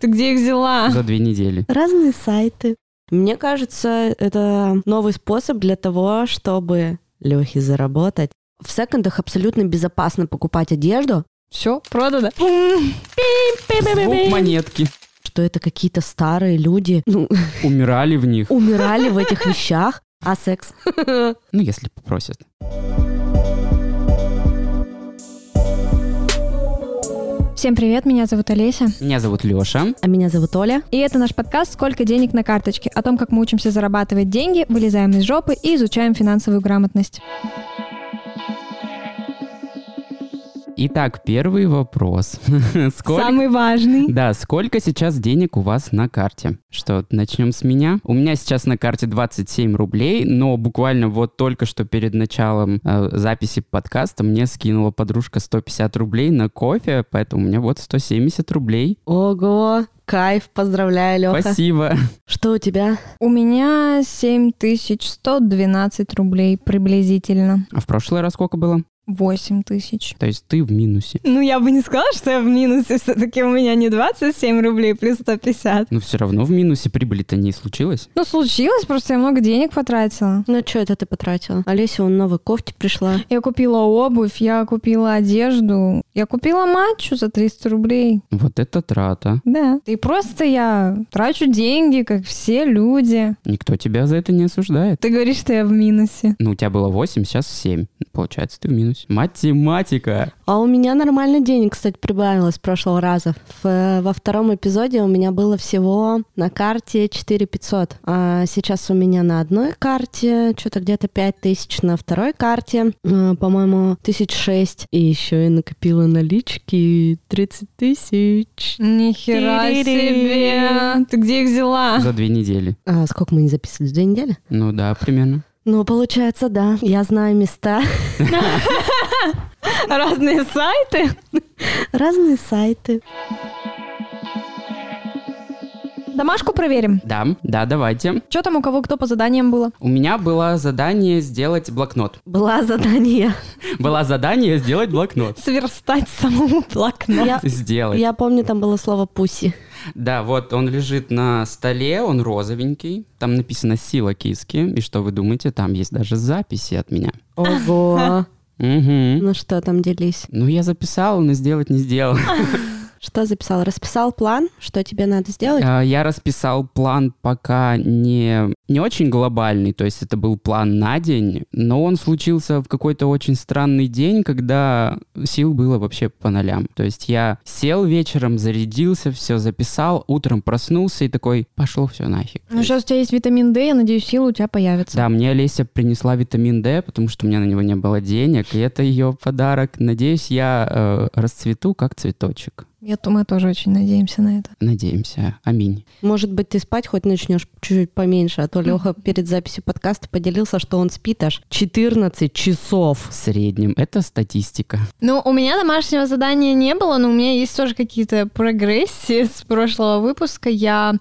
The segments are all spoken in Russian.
Ты где их взяла? За две недели. Разные сайты. Мне кажется, это новый способ для того, чтобы Лехе заработать. В секондах абсолютно безопасно покупать одежду, Все, продано. Звук монетки. что это какие-то старые люди ну, Умирали в них. умирали в этих вещах, а секс. Ну, если попросят. Всем привет, меня зовут Олеся. Меня зовут Леша. А меня зовут Оля. И это наш подкаст «Сколько денег на карточке?» о том, как мы учимся зарабатывать деньги, вылезаем из жопы и изучаем финансовую грамотность. Итак, первый вопрос. Сколько... Самый важный. Да, сколько сейчас денег у вас на карте? Что, начнем с меня? У меня сейчас на карте 27 рублей, но буквально вот только что перед началом э, записи подкаста мне скинула подружка 150 рублей на кофе, поэтому у меня вот 170 рублей. Ого, кайф, поздравляю, Леха. Спасибо. Что у тебя? У меня 7112 рублей приблизительно. А в прошлый раз сколько было? 8 тысяч. То есть ты в минусе. Ну, я бы не сказала, что я в минусе. Все-таки у меня не 27 рублей плюс 150. Но все равно в минусе прибыли-то не случилось. Ну, случилось, просто я много денег потратила. Ну, что это ты потратила? Олеся, он новой кофте пришла. Я купила обувь, я купила одежду, я купила матчу за 300 рублей. Вот это трата. Да. И просто я трачу деньги, как все люди. Никто тебя за это не осуждает. Ты говоришь, что я в минусе. Ну, у тебя было 8, сейчас 7. Получается, ты в минусе. Математика. А у меня нормально денег, кстати, прибавилось с прошлого раза. В- во втором эпизоде у меня было всего на карте 4 500. А сейчас у меня на одной карте что-то где-то 5 тысяч, на второй карте, э, по-моему, тысяч шесть. И еще и накопила налички 30 тысяч. Нихера Тири-ри. себе! Ты где их взяла? За две недели. А сколько мы не записывали? Две недели? Ну да, примерно. Ну, получается, да. Я знаю места, Разные сайты? разные сайты. Домашку проверим. Да, да, давайте. Что там у кого кто по заданиям было? У меня было задание сделать блокнот. Была задание. Было задание сделать блокнот. Сверстать самому блокнот. Я, Сделать. я помню, там было слово «пуси». Да, вот он лежит на столе, он розовенький. Там написано «Сила киски». И что вы думаете, там есть даже записи от меня. Ого. Угу. Ну что там, делись? Ну, я записал, но сделать не сделал. Что записал? Расписал план, что тебе надо сделать? А, Я расписал план пока не, не очень глобальный, то есть это был план на день, но он случился в какой-то очень странный день, когда сил было вообще по нолям. То есть я сел вечером, зарядился, все записал, утром проснулся и такой, пошло все нафиг. Ну, сейчас у тебя есть витамин D, я надеюсь, силы у тебя появятся. Да, мне Олеся принесла витамин D, потому что у меня на него не было денег, и это ее подарок. Надеюсь, я э, расцвету как цветочек. Я, мы тоже очень надеемся на это. Надеемся. Аминь. Может быть, ты спать хоть начнешь чуть-чуть поменьше, а то Леха перед записью подкаста поделился, что он спит аж 14 часов. В среднем это статистика. Ну, у меня домашнего задания не было, но у меня есть тоже какие-то прогрессии с прошлого выпуска. Я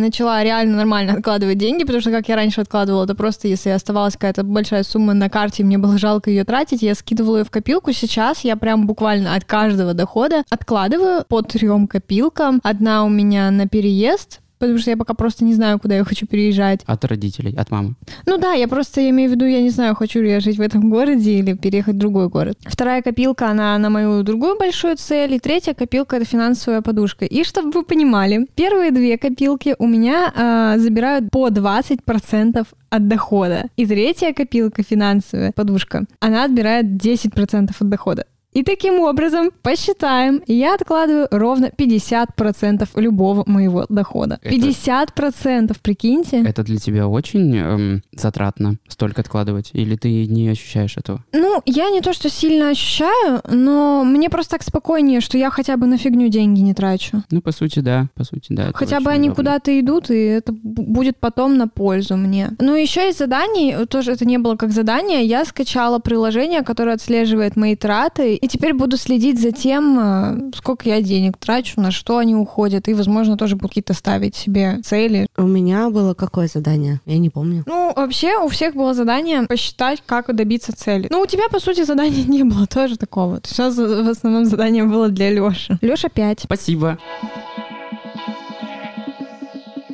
начала реально нормально откладывать деньги, потому что как я раньше откладывала, это просто если оставалась какая-то большая сумма на карте, и мне было жалко ее тратить, я скидывала ее в копилку. Сейчас я прям буквально от каждого дохода откладываю по трем копилкам. Одна у меня на переезд, потому что я пока просто не знаю, куда я хочу переезжать. От родителей, от мамы. Ну да, я просто я имею в виду, я не знаю, хочу ли я жить в этом городе или переехать в другой город. Вторая копилка, она на мою другую большую цель, и третья копилка это финансовая подушка. И чтобы вы понимали, первые две копилки у меня а, забирают по 20% от дохода. И третья копилка финансовая подушка, она отбирает 10% от дохода. И таким образом, посчитаем, я откладываю ровно 50% любого моего дохода. Это- 50%, прикиньте. Это для тебя очень эм, затратно столько откладывать? Или ты не ощущаешь этого? Ну, я не то, что сильно ощущаю, но мне просто так спокойнее, что я хотя бы на фигню деньги не трачу. Ну, по сути, да. По сути, да. Хотя бы они куда-то идут, и это будет потом на пользу мне. Ну, еще из заданий, тоже это не было как задание, я скачала приложение, которое отслеживает мои траты, и теперь буду следить за тем, э, сколько я денег трачу, на что они уходят, и, возможно, тоже буду какие-то ставить себе цели. У меня было какое задание? Я не помню. Ну, вообще, у всех было задание посчитать, как добиться цели. Ну, у тебя, по сути, задания не было тоже такого. Нас в основном задание было для Леши. Леша 5. Спасибо.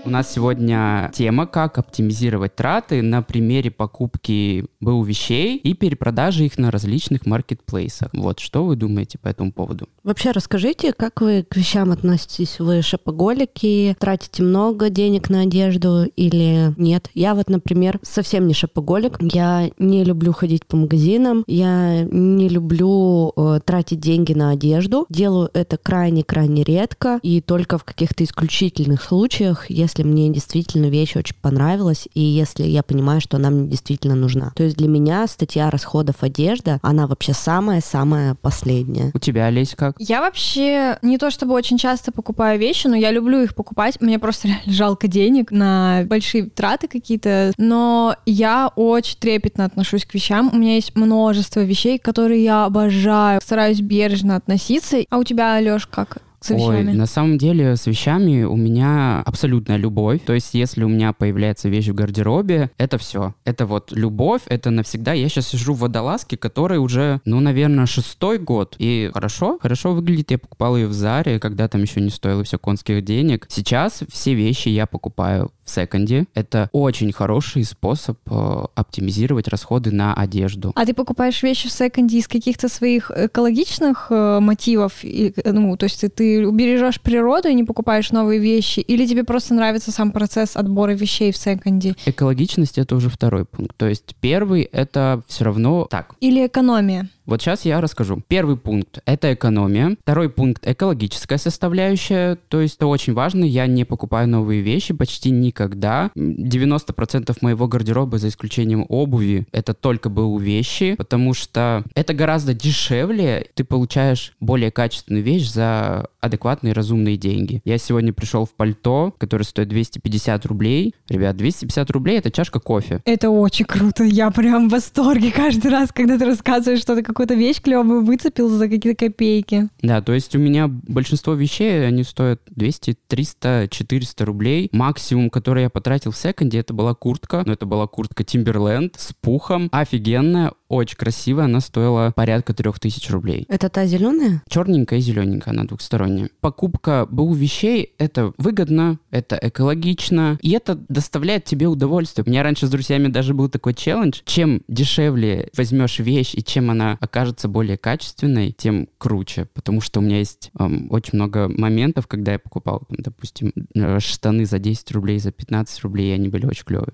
У нас сегодня тема «Как оптимизировать траты» на примере покупки БУ вещей и перепродажи их на различных маркетплейсах. Вот, что вы думаете по этому поводу? Вообще расскажите, как вы к вещам относитесь? Вы шопоголики, тратите много денег на одежду или нет? Я вот, например, совсем не шопоголик. Я не люблю ходить по магазинам, я не люблю э, тратить деньги на одежду. Делаю это крайне-крайне редко и только в каких-то исключительных случаях, если если мне действительно вещь очень понравилась, и если я понимаю, что она мне действительно нужна. То есть для меня статья расходов одежда, она вообще самая-самая последняя. У тебя, Олесь, как? Я вообще не то чтобы очень часто покупаю вещи, но я люблю их покупать. Мне просто реально жалко денег на большие траты какие-то. Но я очень трепетно отношусь к вещам. У меня есть множество вещей, которые я обожаю. Стараюсь бережно относиться. А у тебя, Алёш, как? С? Ой, на самом деле с вещами у меня абсолютная любовь. То есть если у меня появляется вещь в гардеробе, это все. Это вот любовь, это навсегда. Я сейчас сижу в водолазке, которой уже, ну, наверное, шестой год. И хорошо, хорошо выглядит. Я покупал ее в Заре, когда там еще не стоило все конских денег. Сейчас все вещи я покупаю секонде. Это очень хороший способ э, оптимизировать расходы на одежду. А ты покупаешь вещи в секонде из каких-то своих экологичных э, мотивов? И, ну, то есть ты, ты убережешь природу и не покупаешь новые вещи, или тебе просто нравится сам процесс отбора вещей в секонде? Экологичность — это уже второй пункт. То есть первый — это все равно так. Или экономия? Вот сейчас я расскажу. Первый пункт — это экономия. Второй пункт — экологическая составляющая. То есть это очень важно. Я не покупаю новые вещи почти никогда. 90% моего гардероба, за исключением обуви, это только БУ вещи, потому что это гораздо дешевле. Ты получаешь более качественную вещь за адекватные разумные деньги. Я сегодня пришел в пальто, которое стоит 250 рублей. Ребят, 250 рублей — это чашка кофе. Это очень круто. Я прям в восторге каждый раз, когда ты рассказываешь что-то какую-то вещь клевую выцепил за какие-то копейки. Да, то есть у меня большинство вещей, они стоят 200, 300, 400 рублей. Максимум, который я потратил в секонде, это была куртка. Но это была куртка Timberland с пухом. Офигенная, очень красивая. Она стоила порядка 3000 рублей. Это та зеленая? Черненькая и зелененькая, она двухсторонняя. Покупка БУ вещей — это выгодно, это экологично, и это доставляет тебе удовольствие. У меня раньше с друзьями даже был такой челлендж. Чем дешевле возьмешь вещь и чем она окажется более качественной, тем круче. Потому что у меня есть эм, очень много моментов, когда я покупал, допустим, э, штаны за 10 рублей, за 15 рублей, и они были очень клевые.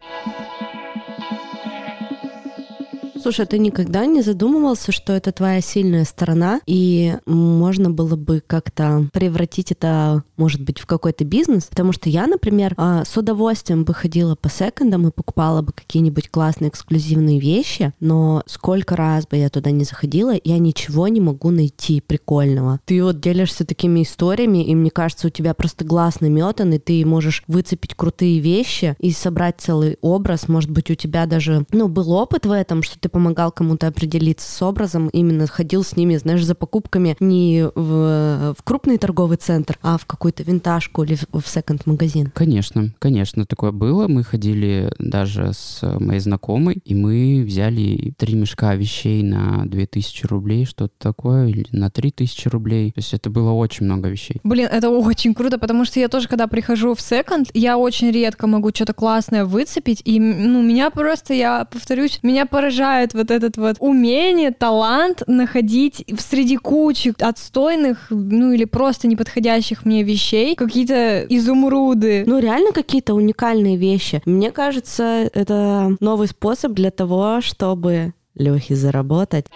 Слушай, ты никогда не задумывался, что это твоя сильная сторона, и можно было бы как-то превратить это, может быть, в какой-то бизнес? Потому что я, например, а, с удовольствием бы ходила по секондам и покупала бы какие-нибудь классные эксклюзивные вещи, но сколько раз бы я туда не заходила, я ничего не могу найти прикольного. Ты вот делишься такими историями, и мне кажется, у тебя просто глаз наметан, и ты можешь выцепить крутые вещи и собрать целый образ. Может быть, у тебя даже, ну, был опыт в этом, что ты помогал кому-то определиться с образом, именно ходил с ними, знаешь, за покупками не в, в крупный торговый центр, а в какую-то винтажку или в, секонд-магазин. Конечно, конечно, такое было. Мы ходили даже с моей знакомой, и мы взяли три мешка вещей на 2000 рублей, что-то такое, или на 3000 рублей. То есть это было очень много вещей. Блин, это очень круто, потому что я тоже, когда прихожу в секонд, я очень редко могу что-то классное выцепить, и ну, меня просто, я повторюсь, меня поражает развивает вот этот вот умение, талант находить среди кучи отстойных, ну или просто неподходящих мне вещей какие-то изумруды. Ну реально какие-то уникальные вещи. Мне кажется, это новый способ для того, чтобы Лехе заработать.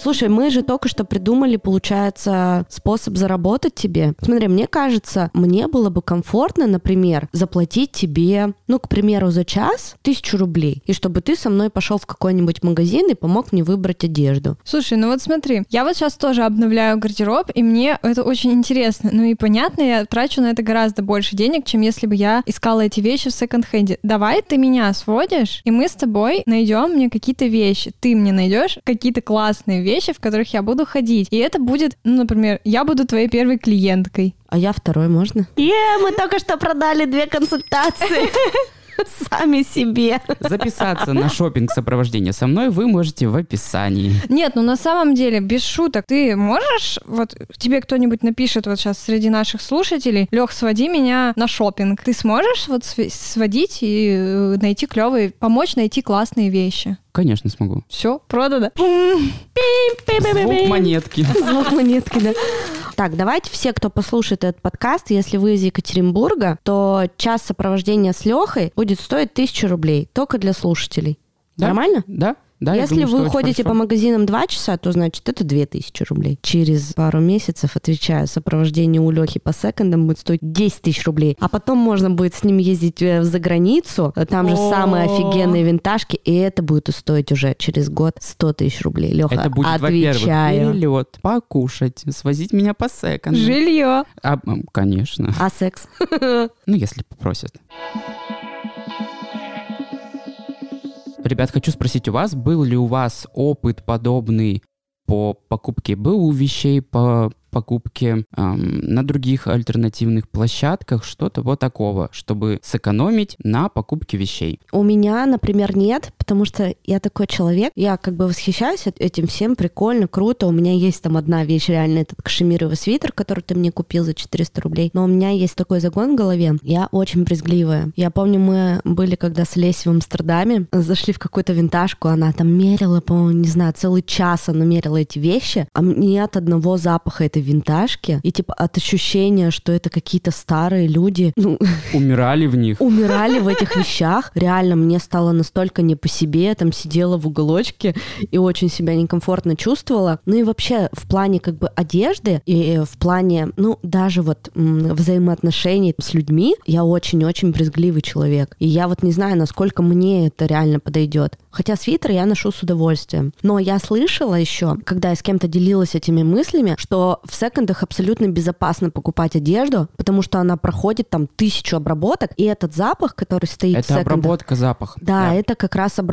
Слушай, мы же только что придумали, получается, способ заработать тебе. Смотри, мне кажется, мне было бы комфортно, например, заплатить тебе, ну, к примеру, за час тысячу рублей, и чтобы ты со мной пошел в какой-нибудь магазин и помог мне выбрать одежду. Слушай, ну вот смотри, я вот сейчас тоже обновляю гардероб, и мне это очень интересно. Ну и понятно, я трачу на это гораздо больше денег, чем если бы я искала эти вещи в секонд-хенде. Давай ты меня сводишь, и мы с тобой найдем мне какие-то вещи. Ты мне найдешь какие-то классные вещи, вещи, в которых я буду ходить. И это будет, ну, например, я буду твоей первой клиенткой. А я второй, можно? Е, мы только что продали две консультации. Сами себе. Записаться на шопинг сопровождение со мной вы можете в описании. Нет, ну на самом деле, без шуток, ты можешь, вот тебе кто-нибудь напишет вот сейчас среди наших слушателей, Лех, своди меня на шопинг. Ты сможешь вот сводить и э, найти клевые, помочь найти классные вещи? Конечно, смогу. Все, продано. Звук монетки. Звук монетки, да. Так, давайте все, кто послушает этот подкаст, если вы из Екатеринбурга, то час сопровождения с Лехой будет стоить тысячу рублей только для слушателей. Да? Нормально? Да. Да, Если думаю, вы ходите по магазинам 2 часа, то значит это 2000 рублей. Через пару месяцев, отвечаю, сопровождение у Лехи по секондам будет стоить 10 тысяч рублей. А потом можно будет с ним ездить э, за границу, там же самые офигенные винтажки, и это будет стоить уже через год 100 тысяч рублей. Леха, это будет, отвечаю. перелет, покушать, свозить меня по секондам. Жилье. А, конечно. А секс? Ну, если попросят. Ребят, хочу спросить у вас, был ли у вас опыт подобный по покупке? Был у вещей по покупке эм, на других альтернативных площадках, что-то вот такого, чтобы сэкономить на покупке вещей? У меня, например, нет, потому что я такой человек, я как бы восхищаюсь этим всем, прикольно, круто. У меня есть там одна вещь, реально этот кашемировый свитер, который ты мне купил за 400 рублей, но у меня есть такой загон в голове, я очень брезгливая. Я помню, мы были когда с Лесей в Амстердаме, зашли в какую-то винтажку, она там мерила, по-моему, не знаю, целый час она мерила эти вещи, а мне от одного запаха этой винтажки и типа от ощущения, что это какие-то старые люди, ну... Умирали в них. Умирали в этих вещах. Реально, мне стало настолько не по себе, там сидела в уголочке и очень себя некомфортно чувствовала. Ну и вообще в плане как бы одежды и в плане, ну, даже вот взаимоотношений с людьми я очень-очень брезгливый человек. И я вот не знаю, насколько мне это реально подойдет. Хотя свитер я ношу с удовольствием. Но я слышала еще, когда я с кем-то делилась этими мыслями, что в секондах абсолютно безопасно покупать одежду, потому что она проходит там тысячу обработок, и этот запах, который стоит это в секондах... Это обработка запаха. Да, да, это как раз обработка.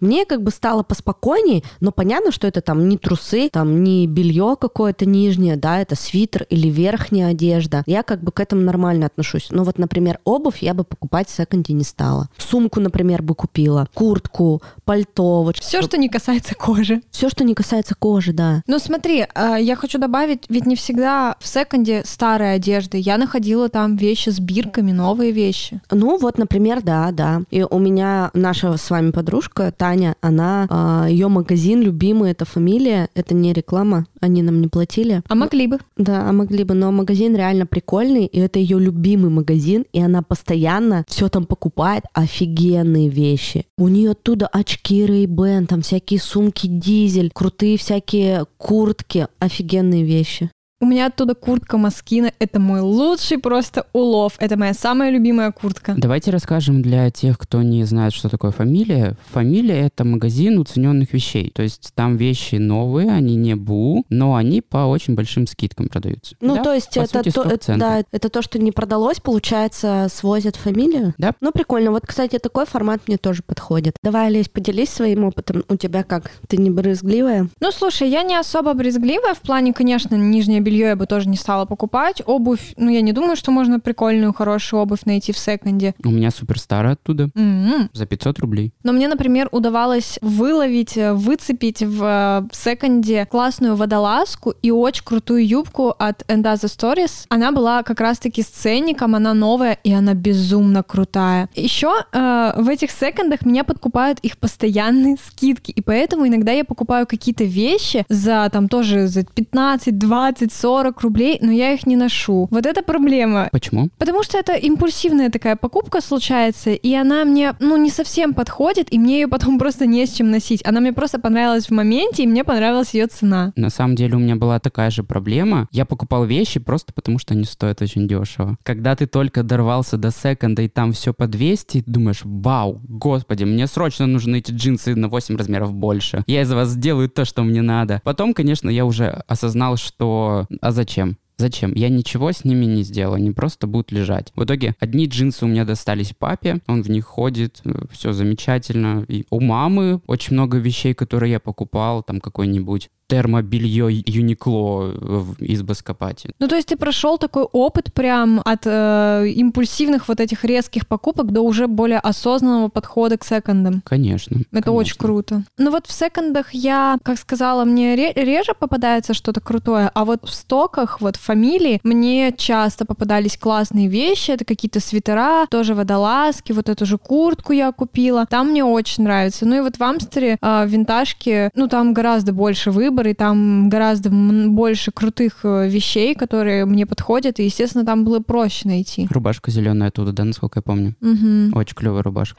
Мне как бы стало поспокойней, но понятно, что это там не трусы, там не белье какое-то нижнее, да, это свитер или верхняя одежда. Я как бы к этому нормально отношусь. Но вот, например, обувь я бы покупать в секонде не стала. Сумку, например, бы купила, куртку, пальто. Вот Все, что не касается кожи. Все, что не касается кожи, да. Ну смотри, а, я хочу добавить, ведь не всегда в секонде старая одежда. Я находила там вещи с бирками, новые вещи. Ну вот, например, да, да. И у меня наша с вами подружка Таня, она, а, ее магазин любимый, это фамилия, это не реклама, они нам не платили. А могли бы. Да, а могли бы, но магазин реально прикольный, и это ее любимый магазин, и она постоянно все там покупает, офигенные вещи. У нее оттуда очки Ray-Ban, там всякие сумки Дизель, крутые всякие куртки, офигенные вещи. У меня оттуда куртка Маскина. Это мой лучший просто улов. Это моя самая любимая куртка. Давайте расскажем для тех, кто не знает, что такое фамилия. Фамилия — это магазин уцененных вещей. То есть там вещи новые, они не БУ, но они по очень большим скидкам продаются. Ну, да? то есть по это, сути, то, это, да, это то, что не продалось, получается, свозят фамилию? Да. Ну, прикольно. Вот, кстати, такой формат мне тоже подходит. Давай, Олесь, поделись своим опытом. У тебя как? Ты не брезгливая? Ну, слушай, я не особо брезгливая. В плане, конечно, нижнее белье белье я бы тоже не стала покупать. Обувь, ну, я не думаю, что можно прикольную, хорошую обувь найти в секонде. У меня супер старая оттуда. Mm-hmm. За 500 рублей. Но мне, например, удавалось выловить, э, выцепить в э, секонде классную водолазку и очень крутую юбку от Endaza Stories. Она была как раз-таки с ценником, она новая, и она безумно крутая. Еще э, в этих секондах меня подкупают их постоянные скидки, и поэтому иногда я покупаю какие-то вещи за там тоже за 15, 20, 40 рублей, но я их не ношу. Вот это проблема. Почему? Потому что это импульсивная такая покупка случается, и она мне, ну, не совсем подходит, и мне ее потом просто не с чем носить. Она мне просто понравилась в моменте, и мне понравилась ее цена. На самом деле у меня была такая же проблема. Я покупал вещи просто потому, что они стоят очень дешево. Когда ты только дорвался до секонда, и там все по 200, думаешь, вау, господи, мне срочно нужны эти джинсы на 8 размеров больше. Я из вас сделаю то, что мне надо. Потом, конечно, я уже осознал, что а зачем? Зачем? Я ничего с ними не сделал, они просто будут лежать. В итоге одни джинсы у меня достались папе, он в них ходит, э, все замечательно. И у мамы очень много вещей, которые я покупал, там какой-нибудь термобелье Юникло из Баскопати. Ну, то есть ты прошел такой опыт прям от э, импульсивных вот этих резких покупок до уже более осознанного подхода к секондам. Конечно. Это конечно. очень круто. Ну вот в секондах я, как сказала, мне ре- реже попадается что-то крутое, а вот в стоках, вот в фамилии, мне часто попадались классные вещи, это какие-то свитера, тоже водолазки, вот эту же куртку я купила. Там мне очень нравится. Ну и вот в Амстере э, винтажки, ну там гораздо больше выбора, и там гораздо больше крутых э, вещей, которые мне подходят, и, естественно, там было проще найти. Рубашка зеленая оттуда, да, насколько я помню? Угу. Очень клевая рубашка.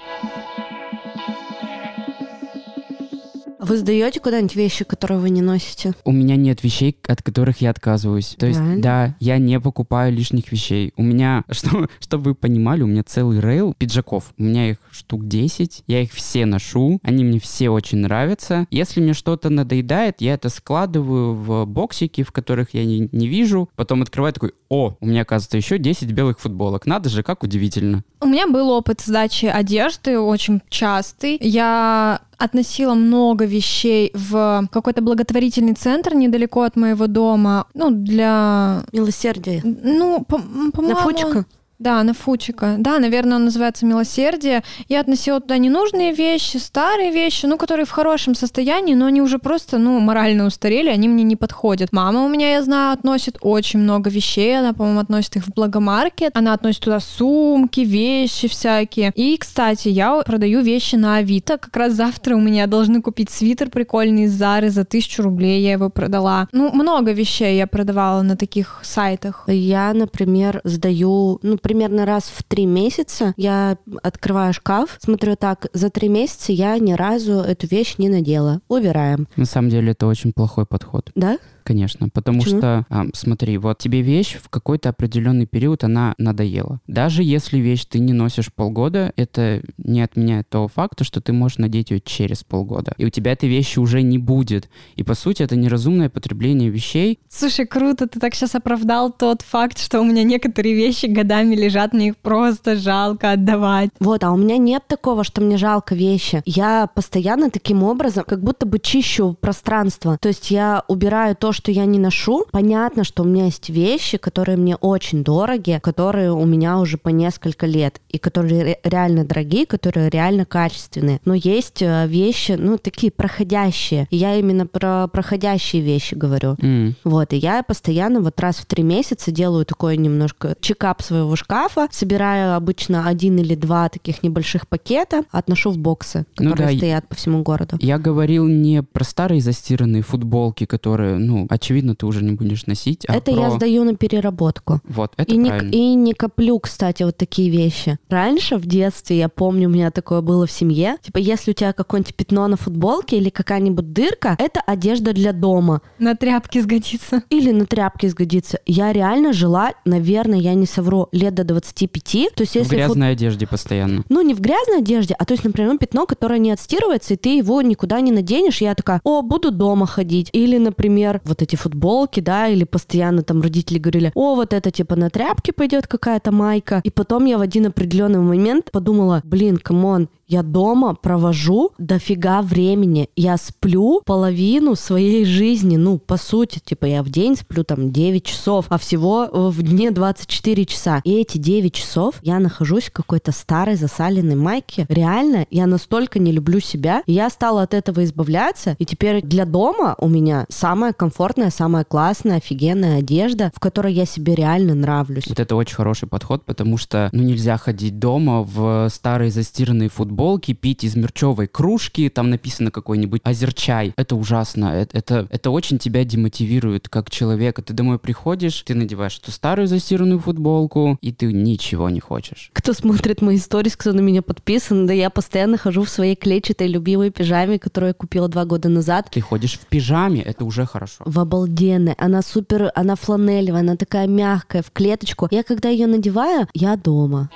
Вы сдаете куда-нибудь вещи, которые вы не носите? У меня нет вещей, от которых я отказываюсь. То есть, Реально? да, я не покупаю лишних вещей. У меня, что, чтобы вы понимали, у меня целый рейл пиджаков. У меня их штук 10, я их все ношу, они мне все очень нравятся. Если мне что-то надоедает, я это складываю в боксики, в которых я не, не вижу, потом открываю такой, о, у меня, оказывается, еще 10 белых футболок. Надо же, как удивительно. У меня был опыт сдачи одежды очень частый. Я относила много вещей в какой-то благотворительный центр недалеко от моего дома. Ну, для... Милосердие. Ну, по- по-моему... На Фучика? Да, на Фучика. Да, наверное, он называется «Милосердие». Я относила туда ненужные вещи, старые вещи, ну, которые в хорошем состоянии, но они уже просто, ну, морально устарели, они мне не подходят. Мама у меня, я знаю, относит очень много вещей, она, по-моему, относит их в Благомаркет, она относит туда сумки, вещи всякие. И, кстати, я продаю вещи на Авито, как раз завтра у меня должны купить свитер прикольный из Зары за тысячу рублей, я его продала. Ну, много вещей я продавала на таких сайтах. Я, например, сдаю, ну, примерно раз в три месяца я открываю шкаф, смотрю так, за три месяца я ни разу эту вещь не надела. Убираем. На самом деле это очень плохой подход. Да? Конечно, потому Почему? что, а, смотри, вот тебе вещь в какой-то определенный период, она надоела. Даже если вещь ты не носишь полгода, это не отменяет того факта, что ты можешь надеть ее через полгода. И у тебя этой вещи уже не будет. И, по сути, это неразумное потребление вещей. Слушай, круто, ты так сейчас оправдал тот факт, что у меня некоторые вещи годами лежат, мне их просто жалко отдавать. Вот, а у меня нет такого, что мне жалко вещи. Я постоянно таким образом как будто бы чищу пространство. То есть я убираю то, что я не ношу. Понятно, что у меня есть вещи, которые мне очень дороги, которые у меня уже по несколько лет, и которые ре- реально дорогие, которые реально качественные. Но есть э, вещи, ну, такие проходящие. И я именно про проходящие вещи говорю. М. Вот, и я постоянно вот раз в три месяца делаю такой немножко чекап своего шкафа, собираю обычно один или два таких небольших пакета, отношу в боксы, Ну которые да, и- стоят по всему городу. Я говорил не про старые застиранные футболки, которые, ну, очевидно, ты уже не будешь носить, а это про... я сдаю на переработку. Вот, это И не, правильно. и не коплю, кстати, вот такие вещи. Раньше, в детстве, я помню, у меня такое было в семье. Типа, если у тебя какое-нибудь пятно на футболке или какая-нибудь дырка, это одежда для дома. На тряпке сгодится. Или на тряпке сгодится. Я реально жила, наверное, я не совру, лет до 25. То есть В если фут- грязной одежде постоянно. Ну, не в грязной одежде, а то есть, например, ну, пятно, которое не отстирывается, и ты его никуда не наденешь. Я такая, о, буду дома ходить. Или, например, вот эти футболки, да, или постоянно там родители говорили, о, вот это типа на тряпке пойдет какая-то майка. И потом я в один определенный момент подумала, блин, come on, я дома провожу дофига времени. Я сплю половину своей жизни. Ну, по сути, типа я в день сплю там 9 часов, а всего в дне 24 часа. И эти 9 часов я нахожусь в какой-то старой засаленной майке. Реально, я настолько не люблю себя. Я стала от этого избавляться. И теперь для дома у меня самая комфортная, самая классная, офигенная одежда, в которой я себе реально нравлюсь. Вот это очень хороший подход, потому что ну нельзя ходить дома в старые застиранные футболки, пить из мерчевой кружки, там написано какой-нибудь озерчай. Это ужасно. Это, это, это очень тебя демотивирует как человека. Ты домой приходишь, ты надеваешь эту старую застиранную футболку, и ты ничего не хочешь. Кто смотрит мои сторис, кто на меня подписан, да я постоянно хожу в своей клетчатой любимой пижаме, которую я купила два года назад. Ты ходишь в пижаме, это уже хорошо. В обалденной. Она супер, она фланелевая, она такая мягкая, в клеточку. Я когда ее надеваю, я дома.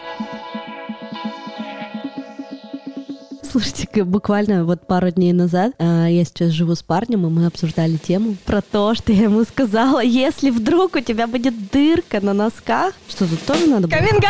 Слушайте, буквально вот пару дней назад а, я сейчас живу с парнем, и мы обсуждали тему про то, что я ему сказала, если вдруг у тебя будет дырка на носках, что тут тоже надо было Каминга!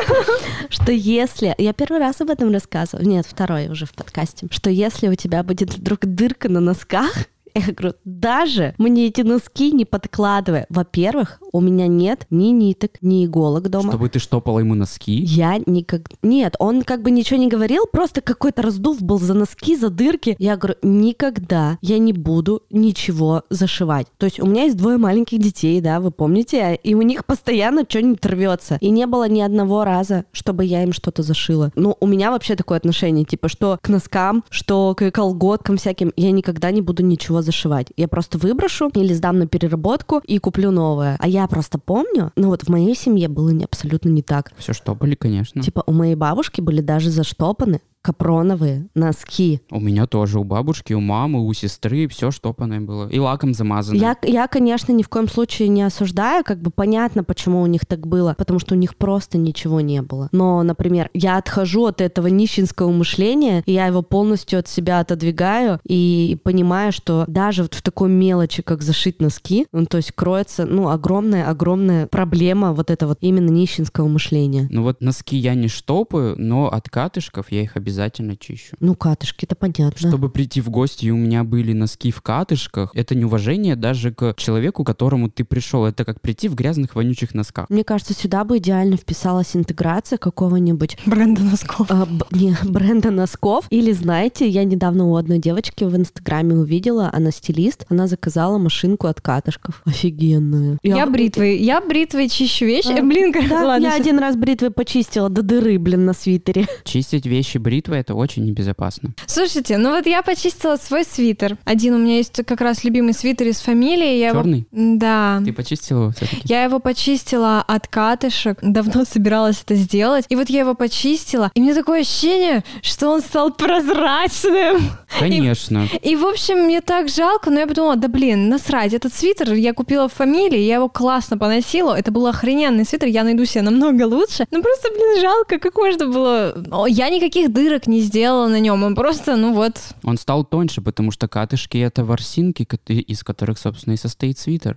что если... Я первый раз об этом рассказывала. Нет, второй уже в подкасте. Что если у тебя будет вдруг дырка на носках, Я говорю, даже мне эти носки не подкладывай. Во-первых, у меня нет ни ниток, ни иголок дома. Чтобы ты штопала ему носки? Я никак... Нет, он как бы ничего не говорил, просто какой-то раздув был за носки, за дырки. Я говорю, никогда я не буду ничего зашивать. То есть у меня есть двое маленьких детей, да, вы помните, и у них постоянно что-нибудь рвется. И не было ни одного раза, чтобы я им что-то зашила. Ну, у меня вообще такое отношение, типа, что к носкам, что к колготкам всяким, я никогда не буду ничего зашивать. Я просто выброшу или сдам на переработку и куплю новое. А я просто помню, ну вот в моей семье было не, абсолютно не так. Все штопали, конечно. Типа у моей бабушки были даже заштопаны капроновые носки. У меня тоже, у бабушки, у мамы, у сестры все штопанное было. И лаком замазано. Я, я, конечно, ни в коем случае не осуждаю, как бы понятно, почему у них так было, потому что у них просто ничего не было. Но, например, я отхожу от этого нищенского мышления, и я его полностью от себя отодвигаю и понимаю, что даже вот в такой мелочи, как зашить носки, ну, то есть кроется, ну, огромная-огромная проблема вот это вот именно нищенского мышления. Ну вот носки я не штопаю, но от катышков я их обязательно обязательно чищу. Ну, катышки, это понятно. Чтобы прийти в гости, и у меня были носки в катышках, это неуважение даже к человеку, к которому ты пришел. Это как прийти в грязных, вонючих носках. Мне кажется, сюда бы идеально вписалась интеграция какого-нибудь... Бренда носков. А, б, не, бренда носков. Или, знаете, я недавно у одной девочки в Инстаграме увидела, она стилист, она заказала машинку от катышков. Офигенную. Я, я бритвой, я бритвой чищу вещи. А, блин, да, ладно, я сейчас... один раз бритвой почистила до дыры, блин, на свитере. Чистить вещи бритвой бритва это очень небезопасно. Слушайте, ну вот я почистила свой свитер. Один у меня есть как раз любимый свитер из фамилии. Я Черный? Его... Да. Ты почистила его все-таки? Я его почистила от катышек. Давно собиралась это сделать. И вот я его почистила. И мне такое ощущение, что он стал прозрачным. Конечно. И, и в общем, мне так жалко, но я подумала, да блин, насрать, этот свитер я купила в фамилии, я его классно поносила. Это был охрененный свитер, я найду себе намного лучше. Ну просто, блин, жалко, как можно было... Я никаких дыр дырок не сделала на нем, он просто, ну вот. Он стал тоньше, потому что катышки — это ворсинки, из которых, собственно, и состоит свитер.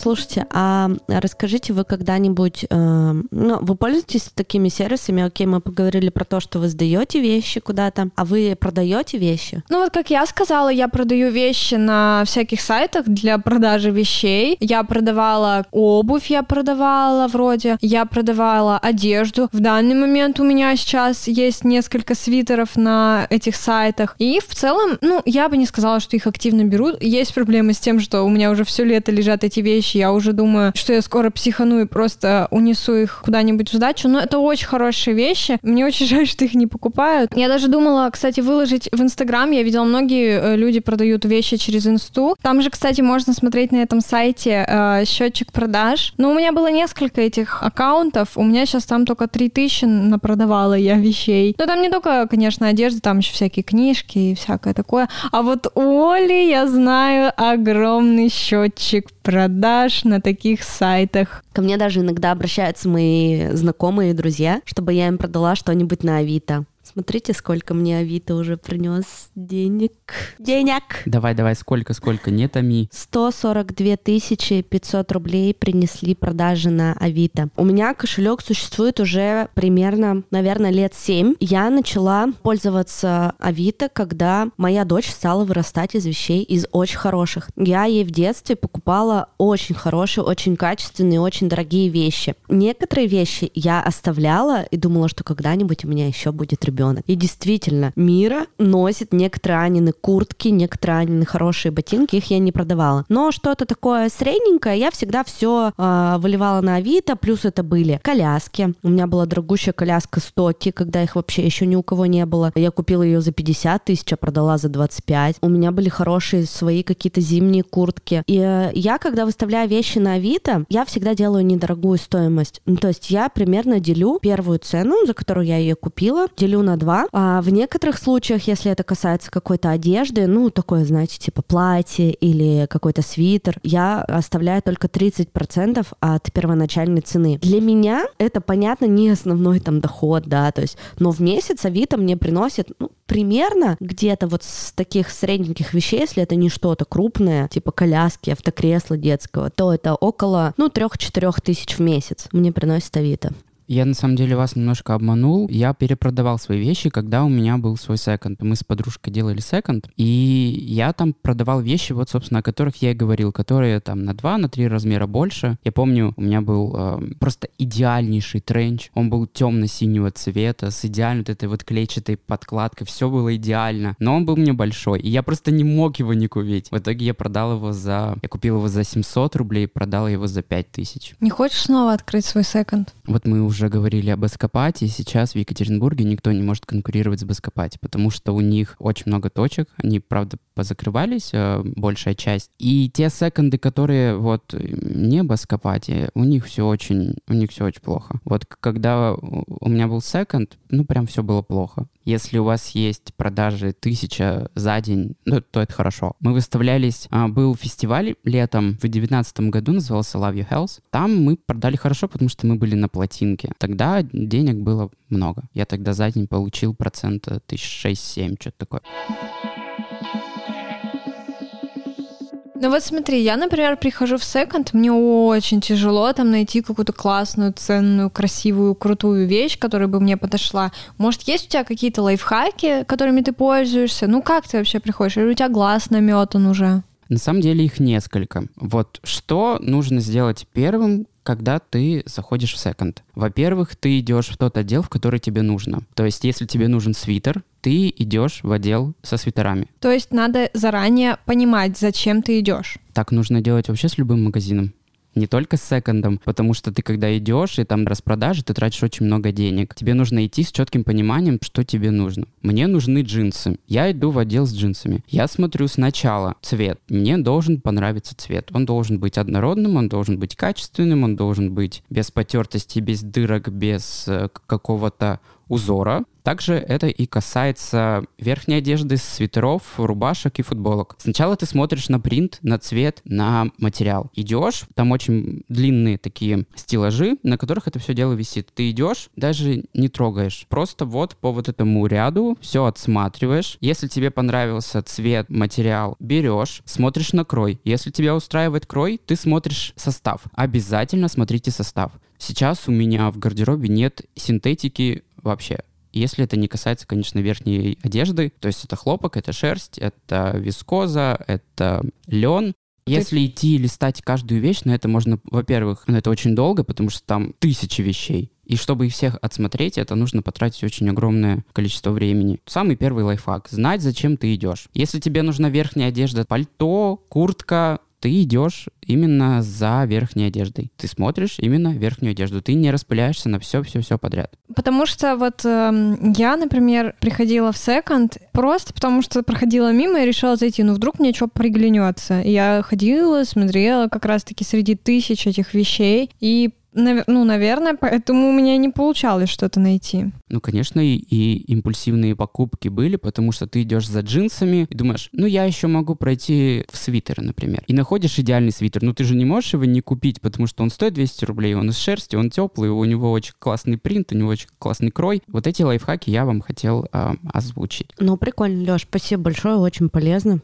Слушайте, а расскажите, вы когда-нибудь, э, ну, вы пользуетесь такими сервисами? Окей, мы поговорили про то, что вы сдаете вещи куда-то, а вы продаете вещи? Ну вот, как я сказала, я продаю вещи на всяких сайтах для продажи вещей. Я продавала обувь, я продавала вроде, я продавала одежду. В данный момент у меня сейчас есть несколько свитеров на этих сайтах. И в целом, ну, я бы не сказала, что их активно берут. Есть проблемы с тем, что у меня уже все лето лежат эти вещи вещи. Я уже думаю, что я скоро психану и просто унесу их куда-нибудь в сдачу. Но это очень хорошие вещи. Мне очень жаль, что их не покупают. Я даже думала, кстати, выложить в Инстаграм. Я видела, многие э, люди продают вещи через Инсту. Там же, кстати, можно смотреть на этом сайте э, счетчик продаж. Но у меня было несколько этих аккаунтов. У меня сейчас там только 3000 напродавала я вещей. Но там не только, конечно, одежда, там еще всякие книжки и всякое такое. А вот у Оли, я знаю, огромный счетчик продаж на таких сайтах. Ко мне даже иногда обращаются мои знакомые и друзья, чтобы я им продала что-нибудь на Авито. Смотрите, сколько мне Авито уже принес денег. Денег! Давай, давай, сколько, сколько, не томи. 142 тысячи 500 рублей принесли продажи на Авито. У меня кошелек существует уже примерно, наверное, лет 7. Я начала пользоваться Авито, когда моя дочь стала вырастать из вещей, из очень хороших. Я ей в детстве покупала очень хорошие, очень качественные, очень дорогие вещи. Некоторые вещи я оставляла и думала, что когда-нибудь у меня еще будет ребенок ребенок. И действительно, Мира носит некоторые Анины куртки, некоторые Анины хорошие ботинки, их я не продавала. Но что-то такое средненькое, я всегда все э, а, выливала на Авито, плюс это были коляски. У меня была дорогущая коляска Стоки, когда их вообще еще ни у кого не было. Я купила ее за 50 тысяч, а продала за 25. У меня были хорошие свои какие-то зимние куртки. И э, я, когда выставляю вещи на Авито, я всегда делаю недорогую стоимость. Ну, то есть я примерно делю первую цену, за которую я ее купила, делю на два. А в некоторых случаях, если это касается какой-то одежды, ну, такое, знаете, типа платье или какой-то свитер, я оставляю только 30% от первоначальной цены. Для меня это, понятно, не основной там доход, да, то есть, но в месяц Авито мне приносит, ну, примерно где-то вот с таких средненьких вещей, если это не что-то крупное, типа коляски, автокресла детского, то это около, ну, 3-4 тысяч в месяц мне приносит Авито. Я на самом деле вас немножко обманул. Я перепродавал свои вещи, когда у меня был свой секонд. Мы с подружкой делали секонд, и я там продавал вещи, вот, собственно, о которых я и говорил, которые там на два, на три размера больше. Я помню, у меня был э, просто идеальнейший тренч. Он был темно-синего цвета, с идеальной вот этой вот клетчатой подкладкой. Все было идеально. Но он был мне большой, и я просто не мог его не купить. В итоге я продал его за... Я купил его за 700 рублей, продал его за 5000. Не хочешь снова открыть свой секонд? Вот мы уже говорили об Эскапате, и сейчас в Екатеринбурге никто не может конкурировать с Баскопати, потому что у них очень много точек, они, правда, позакрывались, э, большая часть. И те секонды, которые вот не Баскопати, у них все очень, у них все очень плохо. Вот когда у меня был секонд, ну прям все было плохо. Если у вас есть продажи тысяча за день, ну, то это хорошо. Мы выставлялись, а, был фестиваль летом в 2019 году, назывался Love Your Health. Там мы продали хорошо, потому что мы были на плотинке. Тогда денег было много. Я тогда за день получил процента тысяч шесть-семь, что-то такое. Ну вот смотри, я, например, прихожу в секонд, мне очень тяжело там найти какую-то классную, ценную, красивую, крутую вещь, которая бы мне подошла. Может, есть у тебя какие-то лайфхаки, которыми ты пользуешься? Ну как ты вообще приходишь? Или у тебя глаз наметан уже? На самом деле их несколько. Вот что нужно сделать первым, когда ты заходишь в секонд. Во-первых, ты идешь в тот отдел, в который тебе нужно. То есть, если тебе нужен свитер, ты идешь в отдел со свитерами. То есть надо заранее понимать, зачем ты идешь. Так нужно делать вообще с любым магазином не только с секондом, потому что ты когда идешь и там распродажи, ты тратишь очень много денег. Тебе нужно идти с четким пониманием, что тебе нужно. Мне нужны джинсы. Я иду в отдел с джинсами. Я смотрю сначала цвет. Мне должен понравиться цвет. Он должен быть однородным, он должен быть качественным, он должен быть без потертости, без дырок, без э, какого-то узора. Также это и касается верхней одежды, свитеров, рубашек и футболок. Сначала ты смотришь на принт, на цвет, на материал. Идешь, там очень длинные такие стеллажи, на которых это все дело висит. Ты идешь, даже не трогаешь. Просто вот по вот этому ряду все отсматриваешь. Если тебе понравился цвет, материал, берешь, смотришь на крой. Если тебя устраивает крой, ты смотришь состав. Обязательно смотрите состав. Сейчас у меня в гардеробе нет синтетики вообще. Если это не касается, конечно, верхней одежды, то есть это хлопок, это шерсть, это вискоза, это лен. Если идти листать каждую вещь, на это можно, во-первых, на это очень долго, потому что там тысячи вещей. И чтобы их всех отсмотреть, это нужно потратить очень огромное количество времени. Самый первый лайфхак — знать, зачем ты идешь. Если тебе нужна верхняя одежда, пальто, куртка, ты идешь именно за верхней одеждой. Ты смотришь именно верхнюю одежду. Ты не распыляешься на все-все-все подряд. Потому что вот э, я, например, приходила в секонд просто потому что проходила мимо и решила зайти. Ну, вдруг мне что приглянется. И я ходила, смотрела как раз-таки среди тысяч этих вещей и ну, наверное, поэтому у меня не получалось что-то найти. Ну, конечно, и, и импульсивные покупки были, потому что ты идешь за джинсами и думаешь, ну, я еще могу пройти в свитер, например. И находишь идеальный свитер. Ну, ты же не можешь его не купить, потому что он стоит 200 рублей, он из шерсти, он теплый, у него очень классный принт, у него очень классный крой. Вот эти лайфхаки я вам хотел э, озвучить. Ну, прикольно, Леш, спасибо большое, очень полезно.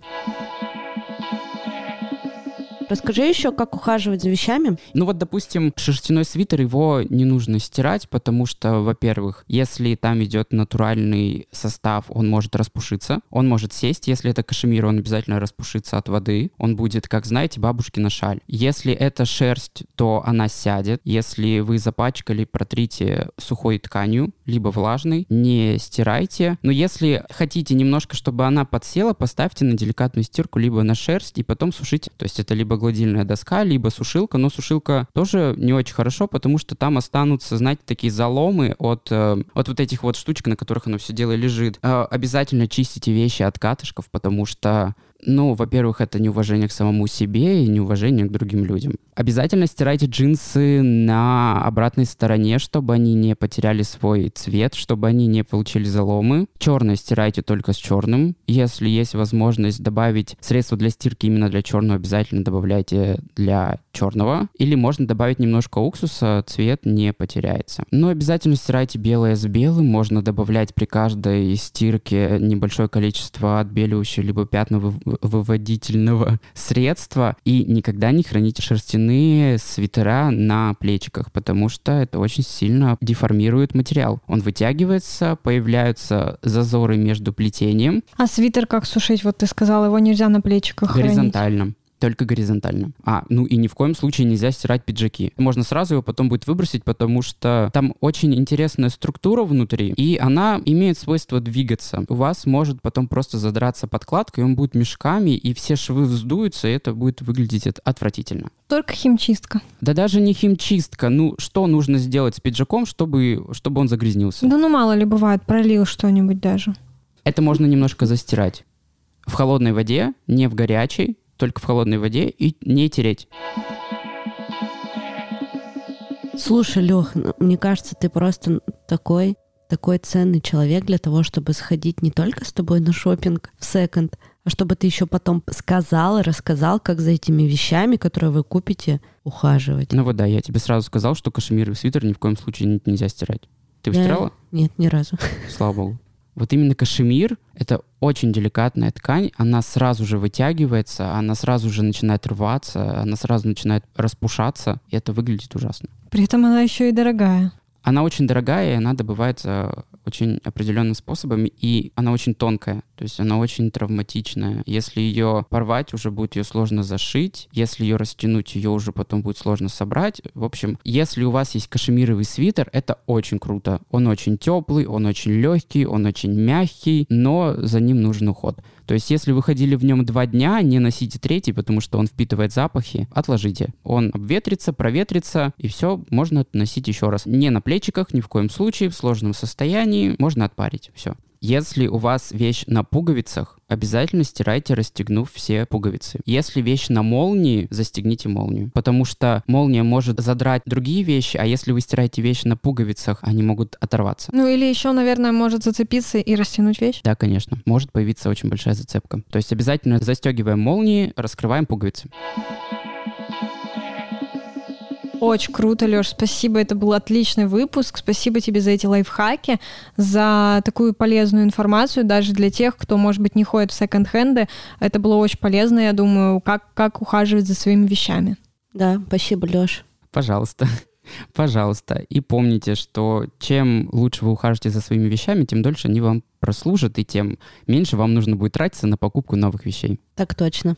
Расскажи еще, как ухаживать за вещами. Ну вот, допустим, шерстяной свитер, его не нужно стирать, потому что, во-первых, если там идет натуральный состав, он может распушиться, он может сесть. Если это кашемир, он обязательно распушится от воды. Он будет, как знаете, бабушкина шаль. Если это шерсть, то она сядет. Если вы запачкали, протрите сухой тканью, либо влажной, не стирайте. Но если хотите немножко, чтобы она подсела, поставьте на деликатную стирку, либо на шерсть, и потом сушите. То есть это либо либо гладильная доска, либо сушилка, но сушилка тоже не очень хорошо, потому что там останутся, знаете, такие заломы от, э, от вот этих вот штучек, на которых оно все дело лежит. Э, обязательно чистите вещи от катышков, потому что ну, во-первых, это неуважение к самому себе и неуважение к другим людям. Обязательно стирайте джинсы на обратной стороне, чтобы они не потеряли свой цвет, чтобы они не получили заломы. Черное стирайте только с черным. Если есть возможность добавить средство для стирки именно для черного, обязательно добавляйте для черного. Или можно добавить немножко уксуса, цвет не потеряется. Но обязательно стирайте белое с белым. Можно добавлять при каждой стирке небольшое количество отбеливающего либо пятнового выводительного средства и никогда не храните шерстяные запрещены свитера на плечиках, потому что это очень сильно деформирует материал. Он вытягивается, появляются зазоры между плетением. А свитер как сушить? Вот ты сказал, его нельзя на плечиках Горизонтально. хранить. Только горизонтально. А, ну и ни в коем случае нельзя стирать пиджаки. Можно сразу его потом будет выбросить, потому что там очень интересная структура внутри, и она имеет свойство двигаться. У вас может потом просто задраться подкладка, и он будет мешками, и все швы вздуются, и это будет выглядеть от- отвратительно. Только химчистка. Да даже не химчистка. Ну, что нужно сделать с пиджаком, чтобы, чтобы он загрязнился? Да ну мало ли бывает, пролил что-нибудь даже. Это можно немножко застирать. В холодной воде, не в горячей, только в холодной воде и не тереть. Слушай, Лех, мне кажется, ты просто такой такой ценный человек для того, чтобы сходить не только с тобой на шопинг в секонд, а чтобы ты еще потом сказал и рассказал, как за этими вещами, которые вы купите, ухаживать. Ну вот да, я тебе сразу сказал, что кашемировый свитер ни в коем случае не- нельзя стирать. Ты его Я- стирала? Нет, ни разу. Слава богу. Вот именно кашемир — это очень деликатная ткань, она сразу же вытягивается, она сразу же начинает рваться, она сразу начинает распушаться, и это выглядит ужасно. При этом она еще и дорогая. Она очень дорогая, и она добывается очень определенным способом, и она очень тонкая, то есть она очень травматичная. Если ее порвать, уже будет ее сложно зашить, если ее растянуть, ее уже потом будет сложно собрать. В общем, если у вас есть кашемировый свитер, это очень круто. Он очень теплый, он очень легкий, он очень мягкий, но за ним нужен уход. То есть, если вы ходили в нем два дня, не носите третий, потому что он впитывает запахи, отложите. Он обветрится, проветрится, и все, можно носить еще раз. Не на плечиках, ни в коем случае, в сложном состоянии, можно отпарить, все. Если у вас вещь на пуговицах, обязательно стирайте, расстегнув все пуговицы. Если вещь на молнии, застегните молнию. Потому что молния может задрать другие вещи, а если вы стираете вещь на пуговицах, они могут оторваться. Ну или еще, наверное, может зацепиться и растянуть вещь. Да, конечно. Может появиться очень большая зацепка. То есть обязательно застегиваем молнии, раскрываем пуговицы. Очень круто, Леш, спасибо, это был отличный выпуск. Спасибо тебе за эти лайфхаки, за такую полезную информацию, даже для тех, кто, может быть, не ходит в секонд-хенды. Это было очень полезно, я думаю, как, как ухаживать за своими вещами. Да, спасибо, Леш. Пожалуйста. Пожалуйста. И помните, что чем лучше вы ухаживаете за своими вещами, тем дольше они вам прослужат, и тем меньше вам нужно будет тратиться на покупку новых вещей. Так точно.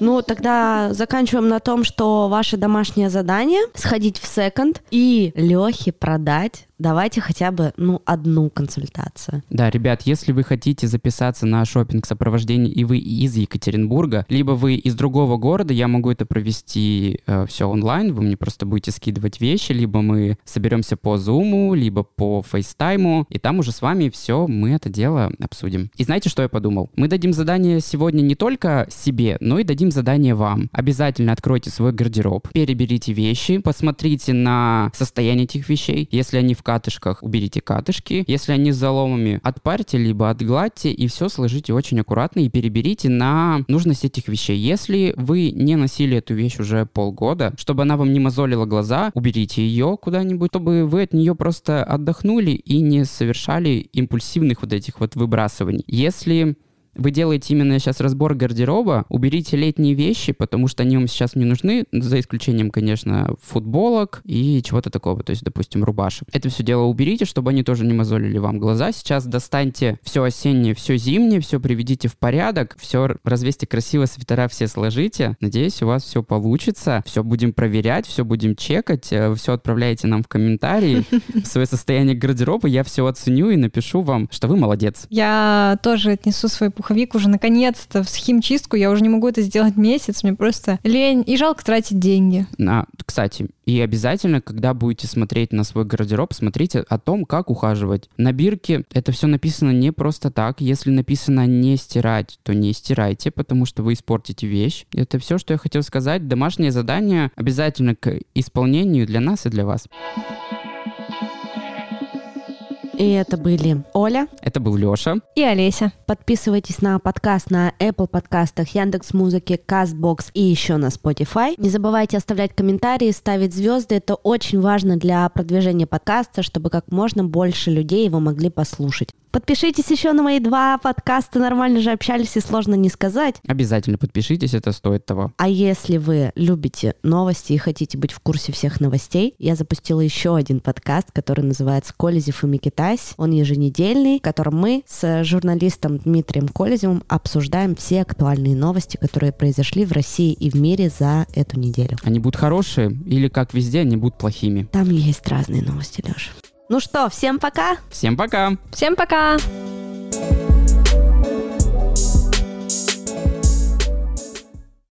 Ну, тогда заканчиваем на том, что ваше домашнее задание — сходить в секонд и Лехе продать. Давайте хотя бы, ну, одну консультацию. Да, ребят, если вы хотите записаться на шопинг сопровождение и вы из Екатеринбурга, либо вы из другого города, я могу это провести все онлайн, вы мне просто будете скидывать вещи, либо мы соберемся по Zoom, либо по FaceTime, и там уже с вами все мы это дело обсудим. И знаете, что я подумал? Мы дадим задание сегодня не только себе, но и дадим задание вам. Обязательно откройте свой гардероб, переберите вещи, посмотрите на состояние этих вещей. Если они в катышках, уберите катышки. Если они с заломами, отпарьте, либо отгладьте, и все сложите очень аккуратно и переберите на нужность этих вещей. Если вы не носили эту вещь уже полгода, чтобы она вам не мозолила глаза, уберите ее куда-нибудь, чтобы вы от нее просто отдохнули и не совершали импульсивных вот этих вот выбрасываний. Если вы делаете именно сейчас разбор гардероба, уберите летние вещи, потому что они вам сейчас не нужны, за исключением, конечно, футболок и чего-то такого, то есть, допустим, рубашек. Это все дело уберите, чтобы они тоже не мозолили вам глаза. Сейчас достаньте все осеннее, все зимнее, все приведите в порядок, все развесьте красиво, свитера все сложите. Надеюсь, у вас все получится. Все будем проверять, все будем чекать, все отправляйте нам в комментарии свое состояние гардероба, я все оценю и напишу вам, что вы молодец. Я тоже отнесу свой пуховик уже наконец-то в химчистку. Я уже не могу это сделать месяц. Мне просто лень и жалко тратить деньги. А, кстати, и обязательно, когда будете смотреть на свой гардероб, смотрите о том, как ухаживать. На бирке это все написано не просто так. Если написано не стирать, то не стирайте, потому что вы испортите вещь. Это все, что я хотел сказать. Домашнее задание обязательно к исполнению для нас и для вас. И это были Оля. Это был Леша. И Олеся. Подписывайтесь на подкаст на Apple подкастах, Яндекс Музыке, Castbox и еще на Spotify. Не забывайте оставлять комментарии, ставить звезды. Это очень важно для продвижения подкаста, чтобы как можно больше людей его могли послушать. Подпишитесь еще на мои два подкаста «Нормально же общались» и «Сложно не сказать». Обязательно подпишитесь, это стоит того. А если вы любите новости и хотите быть в курсе всех новостей, я запустила еще один подкаст, который называется «Колезев и Микитась». Он еженедельный, в котором мы с журналистом Дмитрием Колезевым обсуждаем все актуальные новости, которые произошли в России и в мире за эту неделю. Они будут хорошие или, как везде, они будут плохими? Там есть разные новости, Леша. Ну что, всем пока! Всем пока! Всем пока!